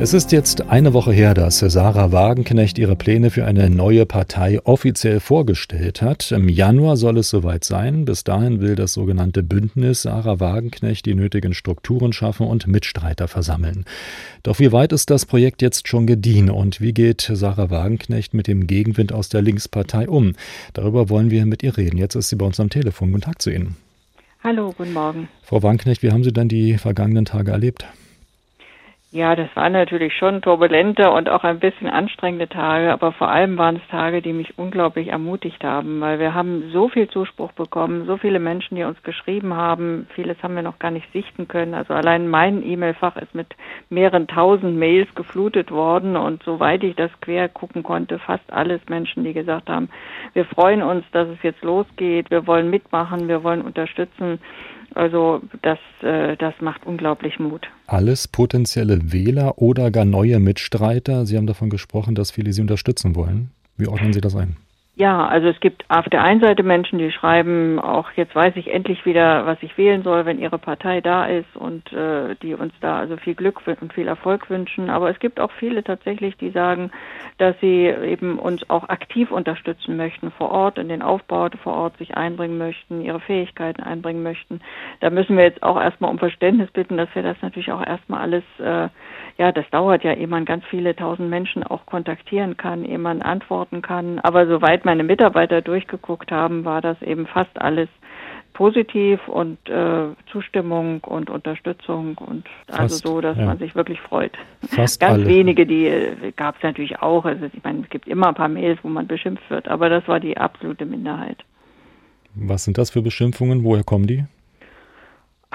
Es ist jetzt eine Woche her, dass Sarah Wagenknecht ihre Pläne für eine neue Partei offiziell vorgestellt hat. Im Januar soll es soweit sein. Bis dahin will das sogenannte Bündnis Sarah Wagenknecht die nötigen Strukturen schaffen und Mitstreiter versammeln. Doch wie weit ist das Projekt jetzt schon gediehen und wie geht Sarah Wagenknecht mit dem Gegenwind aus der Linkspartei um? Darüber wollen wir mit ihr reden. Jetzt ist sie bei uns am Telefon. Guten Tag zu Ihnen. Hallo, guten Morgen. Frau Wagenknecht, wie haben Sie denn die vergangenen Tage erlebt? Ja, das waren natürlich schon turbulente und auch ein bisschen anstrengende Tage, aber vor allem waren es Tage, die mich unglaublich ermutigt haben, weil wir haben so viel Zuspruch bekommen, so viele Menschen, die uns geschrieben haben, vieles haben wir noch gar nicht sichten können. Also allein mein E-Mail-Fach ist mit mehreren tausend Mails geflutet worden und soweit ich das quer gucken konnte, fast alles Menschen, die gesagt haben, wir freuen uns, dass es jetzt losgeht, wir wollen mitmachen, wir wollen unterstützen. Also das, äh, das macht unglaublich Mut. Alles potenzielle Wähler oder gar neue Mitstreiter. Sie haben davon gesprochen, dass viele Sie unterstützen wollen. Wie ordnen Sie das ein? Ja, also es gibt auf der einen Seite Menschen, die schreiben, auch jetzt weiß ich endlich wieder, was ich wählen soll, wenn ihre Partei da ist und äh, die uns da also viel Glück und viel Erfolg wünschen. Aber es gibt auch viele tatsächlich, die sagen, dass sie eben uns auch aktiv unterstützen möchten vor Ort, in den Aufbau vor Ort sich einbringen möchten, ihre Fähigkeiten einbringen möchten. Da müssen wir jetzt auch erstmal um Verständnis bitten, dass wir das natürlich auch erstmal alles, äh, ja, das dauert ja, ehe man ganz viele tausend Menschen auch kontaktieren kann, ehe man antworten kann. Aber soweit meine Mitarbeiter durchgeguckt haben, war das eben fast alles positiv und äh, Zustimmung und Unterstützung und also fast, also so, dass ja. man sich wirklich freut. Fast Ganz alle. wenige, die äh, gab es natürlich auch. Also ich meine, es gibt immer ein paar Mails, wo man beschimpft wird, aber das war die absolute Minderheit. Was sind das für Beschimpfungen? Woher kommen die?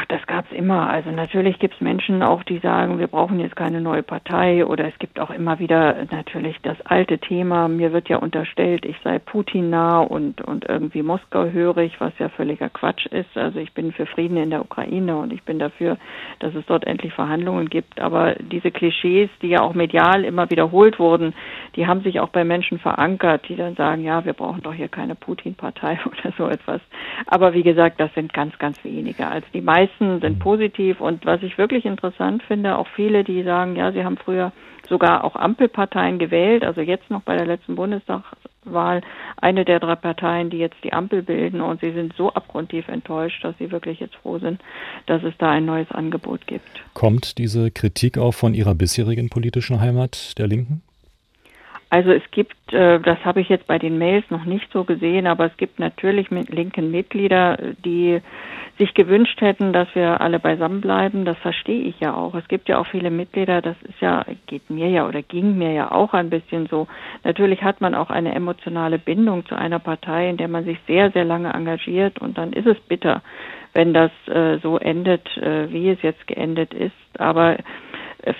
Ach, das gab's immer. Also natürlich gibt's Menschen auch, die sagen, wir brauchen jetzt keine neue Partei. Oder es gibt auch immer wieder natürlich das alte Thema. Mir wird ja unterstellt, ich sei Putin nah und, und irgendwie Moskau hörig, was ja völliger Quatsch ist. Also ich bin für Frieden in der Ukraine und ich bin dafür, dass es dort endlich Verhandlungen gibt. Aber diese Klischees, die ja auch medial immer wiederholt wurden, die haben sich auch bei Menschen verankert, die dann sagen, ja, wir brauchen doch hier keine Putin-Partei oder so etwas. Aber wie gesagt, das sind ganz, ganz wenige. Also die meisten meisten sind positiv und was ich wirklich interessant finde, auch viele, die sagen, ja, sie haben früher sogar auch Ampelparteien gewählt, also jetzt noch bei der letzten Bundestagswahl eine der drei Parteien, die jetzt die Ampel bilden und sie sind so abgrundtief enttäuscht, dass sie wirklich jetzt froh sind, dass es da ein neues Angebot gibt. Kommt diese Kritik auch von Ihrer bisherigen politischen Heimat der Linken? Also es gibt, äh, das habe ich jetzt bei den Mails noch nicht so gesehen, aber es gibt natürlich mit linken Mitglieder, die sich gewünscht hätten, dass wir alle beisammen bleiben. Das verstehe ich ja auch. Es gibt ja auch viele Mitglieder, das ist ja, geht mir ja oder ging mir ja auch ein bisschen so. Natürlich hat man auch eine emotionale Bindung zu einer Partei, in der man sich sehr, sehr lange engagiert und dann ist es bitter, wenn das äh, so endet, äh, wie es jetzt geendet ist. Aber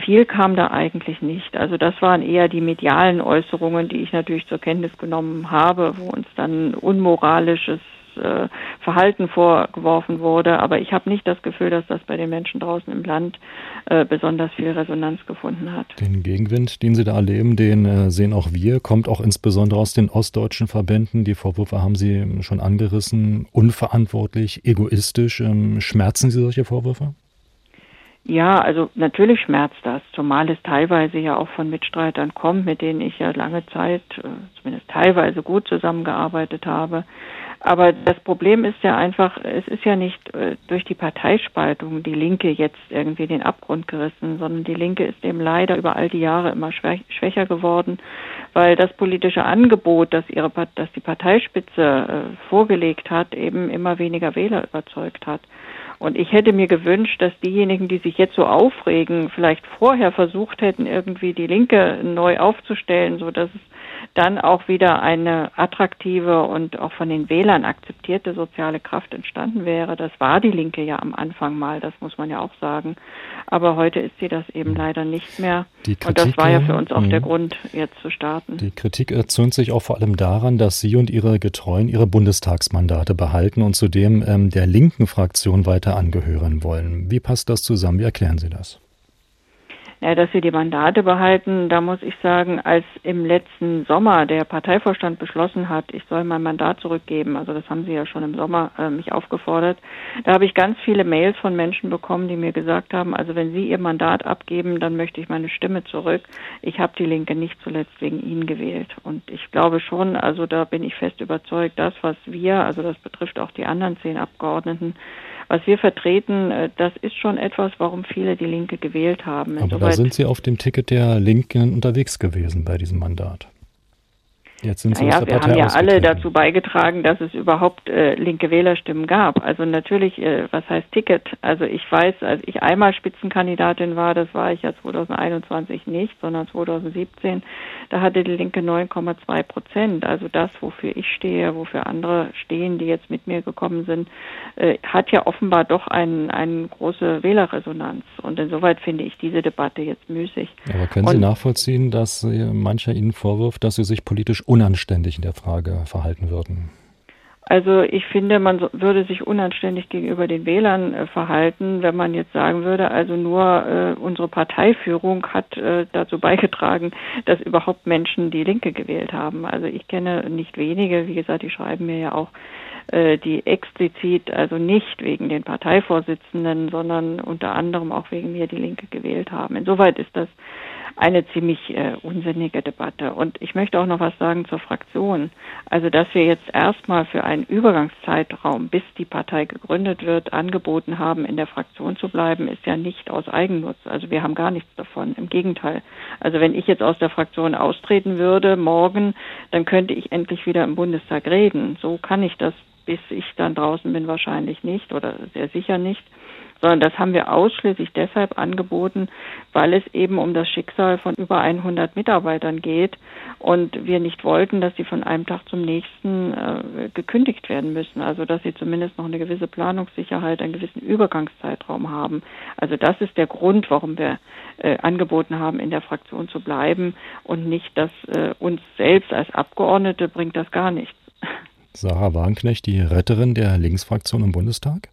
viel kam da eigentlich nicht. Also das waren eher die medialen Äußerungen, die ich natürlich zur Kenntnis genommen habe, wo uns dann unmoralisches äh, Verhalten vorgeworfen wurde. Aber ich habe nicht das Gefühl, dass das bei den Menschen draußen im Land äh, besonders viel Resonanz gefunden hat. Den Gegenwind, den Sie da erleben, den äh, sehen auch wir, kommt auch insbesondere aus den ostdeutschen Verbänden. Die Vorwürfe haben Sie schon angerissen, unverantwortlich, egoistisch. Ähm, schmerzen Sie solche Vorwürfe? Ja, also natürlich schmerzt das, zumal es teilweise ja auch von Mitstreitern kommt, mit denen ich ja lange Zeit, äh, zumindest teilweise gut zusammengearbeitet habe. Aber das Problem ist ja einfach, es ist ja nicht äh, durch die Parteispaltung die Linke jetzt irgendwie den Abgrund gerissen, sondern die Linke ist eben leider über all die Jahre immer schwächer geworden, weil das politische Angebot, das ihre, das die Parteispitze äh, vorgelegt hat, eben immer weniger Wähler überzeugt hat. Und ich hätte mir gewünscht, dass diejenigen, die sich jetzt so aufregen, vielleicht vorher versucht hätten, irgendwie die Linke neu aufzustellen, so dass es dann auch wieder eine attraktive und auch von den Wählern akzeptierte soziale Kraft entstanden wäre. Das war die Linke ja am Anfang mal, das muss man ja auch sagen. Aber heute ist sie das eben leider nicht mehr. Kritik, und das war ja für uns auch der mhm. Grund, jetzt zu starten. Die Kritik erzürnt sich auch vor allem daran, dass Sie und Ihre Getreuen ihre Bundestagsmandate behalten und zudem ähm, der linken Fraktion weiter angehören wollen. Wie passt das zusammen? Wie erklären Sie das? Ja, dass sie die Mandate behalten, da muss ich sagen, als im letzten Sommer der Parteivorstand beschlossen hat, ich soll mein Mandat zurückgeben, also das haben sie ja schon im Sommer äh, mich aufgefordert, da habe ich ganz viele Mails von Menschen bekommen, die mir gesagt haben, also wenn sie ihr Mandat abgeben, dann möchte ich meine Stimme zurück. Ich habe die Linke nicht zuletzt wegen ihnen gewählt. Und ich glaube schon, also da bin ich fest überzeugt, das, was wir, also das betrifft auch die anderen zehn Abgeordneten, was wir vertreten, äh, das ist schon etwas, warum viele die Linke gewählt haben. Insoweit sind Sie auf dem Ticket der Linken unterwegs gewesen bei diesem Mandat. Jetzt sind Sie naja, wir haben ja alle dazu beigetragen, dass es überhaupt äh, linke Wählerstimmen gab. Also natürlich, äh, was heißt Ticket? Also ich weiß, als ich einmal Spitzenkandidatin war, das war ich ja 2021 nicht, sondern 2017, da hatte die Linke 9,2 Prozent. Also das, wofür ich stehe, wofür andere stehen, die jetzt mit mir gekommen sind, äh, hat ja offenbar doch eine ein große Wählerresonanz. Und insoweit finde ich diese Debatte jetzt müßig. Aber können Sie Und, nachvollziehen, dass mancher Ihnen vorwirft, dass Sie sich politisch unanständig in der Frage verhalten würden? Also ich finde, man würde sich unanständig gegenüber den Wählern äh, verhalten, wenn man jetzt sagen würde, also nur äh, unsere Parteiführung hat äh, dazu beigetragen, dass überhaupt Menschen die Linke gewählt haben. Also ich kenne nicht wenige, wie gesagt, die schreiben mir ja auch, äh, die explizit, also nicht wegen den Parteivorsitzenden, sondern unter anderem auch wegen mir die Linke gewählt haben. Insoweit ist das eine ziemlich äh, unsinnige Debatte. Und ich möchte auch noch was sagen zur Fraktion. Also, dass wir jetzt erstmal für einen Übergangszeitraum, bis die Partei gegründet wird, angeboten haben, in der Fraktion zu bleiben, ist ja nicht aus Eigennutz. Also wir haben gar nichts davon. Im Gegenteil. Also wenn ich jetzt aus der Fraktion austreten würde, morgen, dann könnte ich endlich wieder im Bundestag reden. So kann ich das, bis ich dann draußen bin, wahrscheinlich nicht oder sehr sicher nicht sondern das haben wir ausschließlich deshalb angeboten, weil es eben um das Schicksal von über 100 Mitarbeitern geht und wir nicht wollten, dass sie von einem Tag zum nächsten äh, gekündigt werden müssen. Also dass sie zumindest noch eine gewisse Planungssicherheit, einen gewissen Übergangszeitraum haben. Also das ist der Grund, warum wir äh, angeboten haben, in der Fraktion zu bleiben und nicht, dass äh, uns selbst als Abgeordnete bringt das gar nichts. Sarah Warnknecht, die Retterin der Linksfraktion im Bundestag?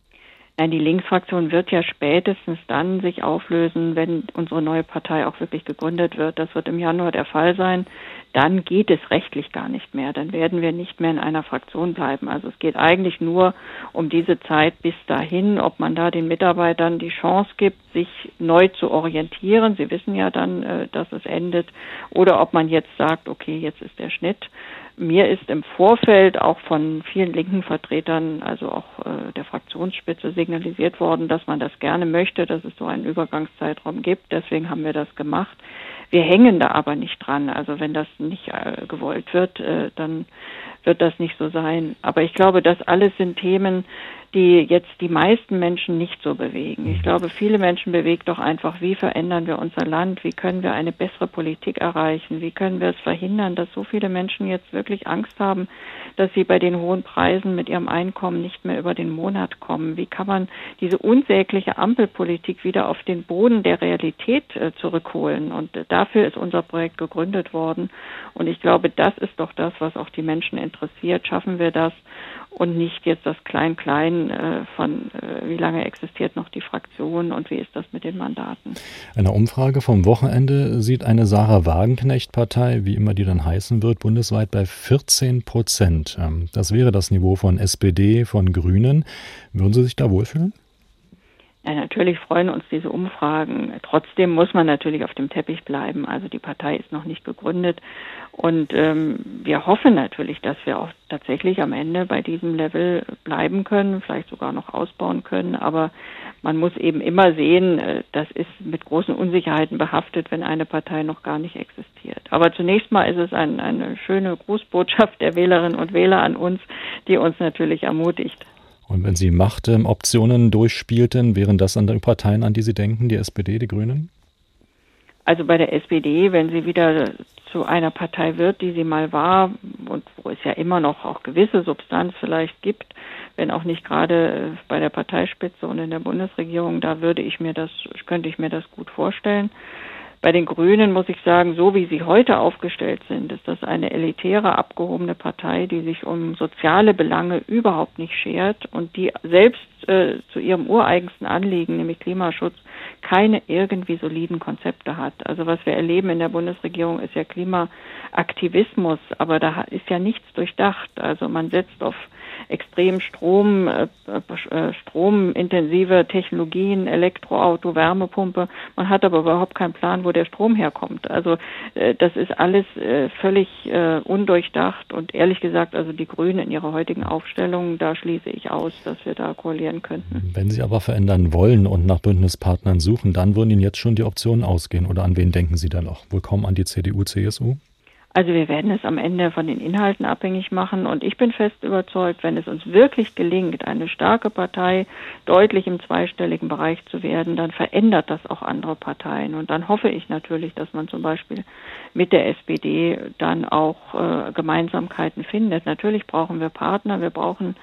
Nein, die Linksfraktion wird ja spätestens dann sich auflösen, wenn unsere neue Partei auch wirklich gegründet wird. Das wird im Januar der Fall sein. Dann geht es rechtlich gar nicht mehr. Dann werden wir nicht mehr in einer Fraktion bleiben. Also es geht eigentlich nur um diese Zeit bis dahin, ob man da den Mitarbeitern die Chance gibt, sich neu zu orientieren. Sie wissen ja dann, äh, dass es endet. Oder ob man jetzt sagt, okay, jetzt ist der Schnitt. Mir ist im Vorfeld auch von vielen linken Vertretern, also auch äh, der Fraktionsspitze, signalisiert worden, dass man das gerne möchte, dass es so einen Übergangszeitraum gibt. Deswegen haben wir das gemacht. Wir hängen da aber nicht dran. Also wenn das nicht äh, gewollt wird, äh, dann wird das nicht so sein. Aber ich glaube, das alles sind Themen, die jetzt die meisten Menschen nicht so bewegen. Ich glaube, viele Menschen bewegt doch einfach, wie verändern wir unser Land, wie können wir eine bessere Politik erreichen, wie können wir es verhindern, dass so viele Menschen jetzt wirklich Angst haben, dass sie bei den hohen Preisen mit ihrem Einkommen nicht mehr über den Monat kommen. Wie kann man diese unsägliche Ampelpolitik wieder auf den Boden der Realität äh, zurückholen? Und äh, dafür ist unser Projekt gegründet worden. Und ich glaube, das ist doch das, was auch die Menschen interessiert. Schaffen wir das? und nicht jetzt das Klein-Klein äh, von, äh, wie lange existiert noch die Fraktion und wie ist das mit den Mandaten. Eine Umfrage vom Wochenende sieht eine Sarah Wagenknecht-Partei, wie immer die dann heißen wird, bundesweit bei 14 Prozent. Ähm, das wäre das Niveau von SPD, von Grünen. Würden Sie sich da wohlfühlen? Ja, natürlich freuen uns diese Umfragen. Trotzdem muss man natürlich auf dem Teppich bleiben. Also die Partei ist noch nicht gegründet. Und ähm, wir hoffen natürlich, dass wir auch tatsächlich am Ende bei diesem Level bleiben können, vielleicht sogar noch ausbauen können. Aber man muss eben immer sehen, äh, das ist mit großen Unsicherheiten behaftet, wenn eine Partei noch gar nicht existiert. Aber zunächst mal ist es ein, eine schöne Grußbotschaft der Wählerinnen und Wähler an uns, die uns natürlich ermutigt. Und wenn Sie Machtoptionen durchspielten, wären das andere Parteien, an die Sie denken, die SPD, die Grünen? Also bei der SPD, wenn sie wieder zu einer Partei wird, die sie mal war und wo es ja immer noch auch gewisse Substanz vielleicht gibt, wenn auch nicht gerade bei der Parteispitze und in der Bundesregierung, da würde ich mir das, könnte ich mir das gut vorstellen. Bei den Grünen muss ich sagen, so wie sie heute aufgestellt sind, ist das eine elitäre, abgehobene Partei, die sich um soziale Belange überhaupt nicht schert und die selbst äh, zu ihrem ureigensten Anliegen, nämlich Klimaschutz, keine irgendwie soliden Konzepte hat. Also was wir erleben in der Bundesregierung ist ja Klimaaktivismus, aber da ist ja nichts durchdacht. Also man setzt auf extrem Strom, äh, äh, stromintensive Technologien, Elektroauto, Wärmepumpe. Man hat aber überhaupt keinen Plan, wo der Strom herkommt. Also das ist alles völlig undurchdacht und ehrlich gesagt, also die Grünen in ihrer heutigen Aufstellung, da schließe ich aus, dass wir da koalieren könnten. Wenn Sie aber verändern wollen und nach Bündnispartnern suchen, dann würden Ihnen jetzt schon die Optionen ausgehen oder an wen denken Sie da noch? Wohl kaum an die CDU, CSU? Also wir werden es am Ende von den Inhalten abhängig machen und ich bin fest überzeugt, wenn es uns wirklich gelingt, eine starke Partei deutlich im zweistelligen Bereich zu werden, dann verändert das auch andere Parteien und dann hoffe ich natürlich, dass man zum Beispiel mit der SPD dann auch äh, Gemeinsamkeiten findet. Natürlich brauchen wir Partner, wir brauchen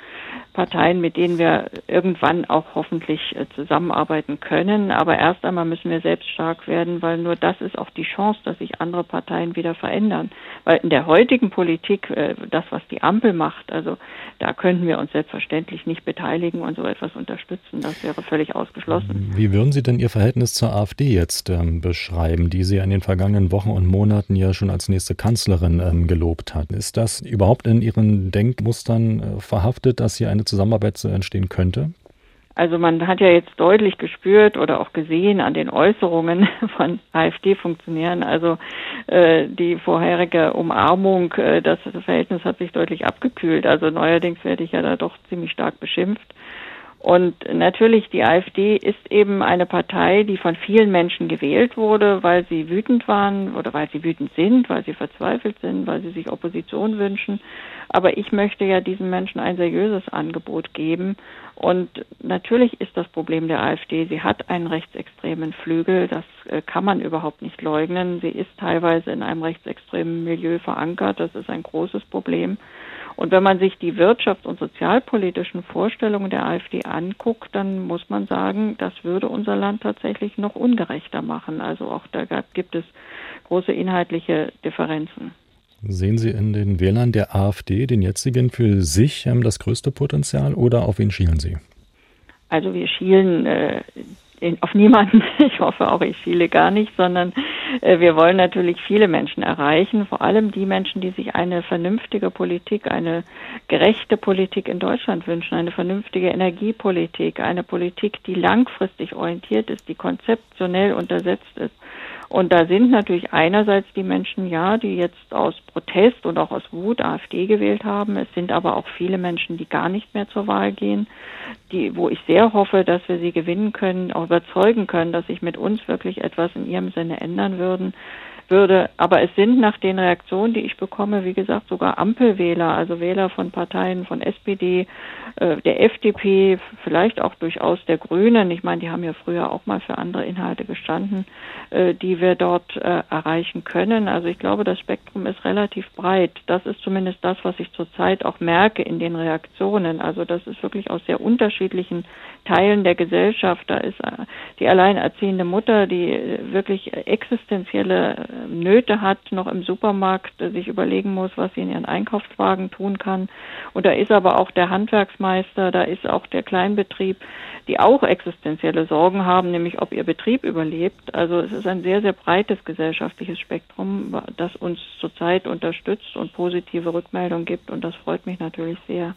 Parteien, mit denen wir irgendwann auch hoffentlich äh, zusammenarbeiten können, aber erst einmal müssen wir selbst stark werden, weil nur das ist auch die Chance, dass sich andere Parteien wieder verändern. Weil in der heutigen Politik, äh, das, was die Ampel macht, also da könnten wir uns selbstverständlich nicht beteiligen und so etwas unterstützen. Das wäre völlig ausgeschlossen. Wie würden Sie denn Ihr Verhältnis zur AfD jetzt ähm, beschreiben, die Sie in den vergangenen Wochen und Monaten ja schon als nächste Kanzlerin ähm, gelobt hat? Ist das überhaupt in Ihren Denkmustern äh, verhaftet, dass hier eine Zusammenarbeit entstehen könnte? Also man hat ja jetzt deutlich gespürt oder auch gesehen an den Äußerungen von AfD-Funktionären, also äh, die vorherige Umarmung, äh, das Verhältnis hat sich deutlich abgekühlt. Also neuerdings werde ich ja da doch ziemlich stark beschimpft. Und natürlich, die AfD ist eben eine Partei, die von vielen Menschen gewählt wurde, weil sie wütend waren oder weil sie wütend sind, weil sie verzweifelt sind, weil sie sich Opposition wünschen. Aber ich möchte ja diesen Menschen ein seriöses Angebot geben. Und natürlich ist das Problem der AfD, sie hat einen rechtsextremen Flügel, das äh, kann man überhaupt nicht leugnen. Sie ist teilweise in einem rechtsextremen Milieu verankert, das ist ein großes Problem. Und wenn man sich die wirtschafts- und sozialpolitischen Vorstellungen der AfD anguckt, dann muss man sagen, das würde unser Land tatsächlich noch ungerechter machen. Also auch da gibt es große inhaltliche Differenzen. Sehen Sie in den Wählern der AfD, den jetzigen, für sich ähm, das größte Potenzial oder auf wen schielen Sie? Also wir schielen äh, auf niemanden. Ich hoffe auch, ich schiele gar nicht, sondern äh, wir wollen natürlich viele Menschen erreichen, vor allem die Menschen, die sich eine vernünftige Politik, eine gerechte Politik in Deutschland wünschen, eine vernünftige Energiepolitik, eine Politik, die langfristig orientiert ist, die konzeptionell untersetzt ist und da sind natürlich einerseits die Menschen, ja, die jetzt aus Protest und auch aus Wut AfD gewählt haben. Es sind aber auch viele Menschen, die gar nicht mehr zur Wahl gehen, die, wo ich sehr hoffe, dass wir sie gewinnen können, auch überzeugen können, dass sich mit uns wirklich etwas in ihrem Sinne ändern würden würde. Aber es sind nach den Reaktionen, die ich bekomme, wie gesagt, sogar Ampelwähler, also Wähler von Parteien von SPD, äh, der FDP, vielleicht auch durchaus der Grünen. Ich meine, die haben ja früher auch mal für andere Inhalte gestanden, äh, die wir dort äh, erreichen können. Also ich glaube, das Spektrum ist relativ breit. Das ist zumindest das, was ich zurzeit auch merke in den Reaktionen. Also das ist wirklich aus sehr unterschiedlichen Teilen der Gesellschaft. Da ist äh, die alleinerziehende Mutter, die äh, wirklich existenzielle Nöte hat, noch im Supermarkt sich überlegen muss, was sie in ihren Einkaufswagen tun kann. Und da ist aber auch der Handwerksmeister, da ist auch der Kleinbetrieb, die auch existenzielle Sorgen haben, nämlich ob ihr Betrieb überlebt. Also es ist ein sehr, sehr breites gesellschaftliches Spektrum, das uns zurzeit unterstützt und positive Rückmeldungen gibt. Und das freut mich natürlich sehr.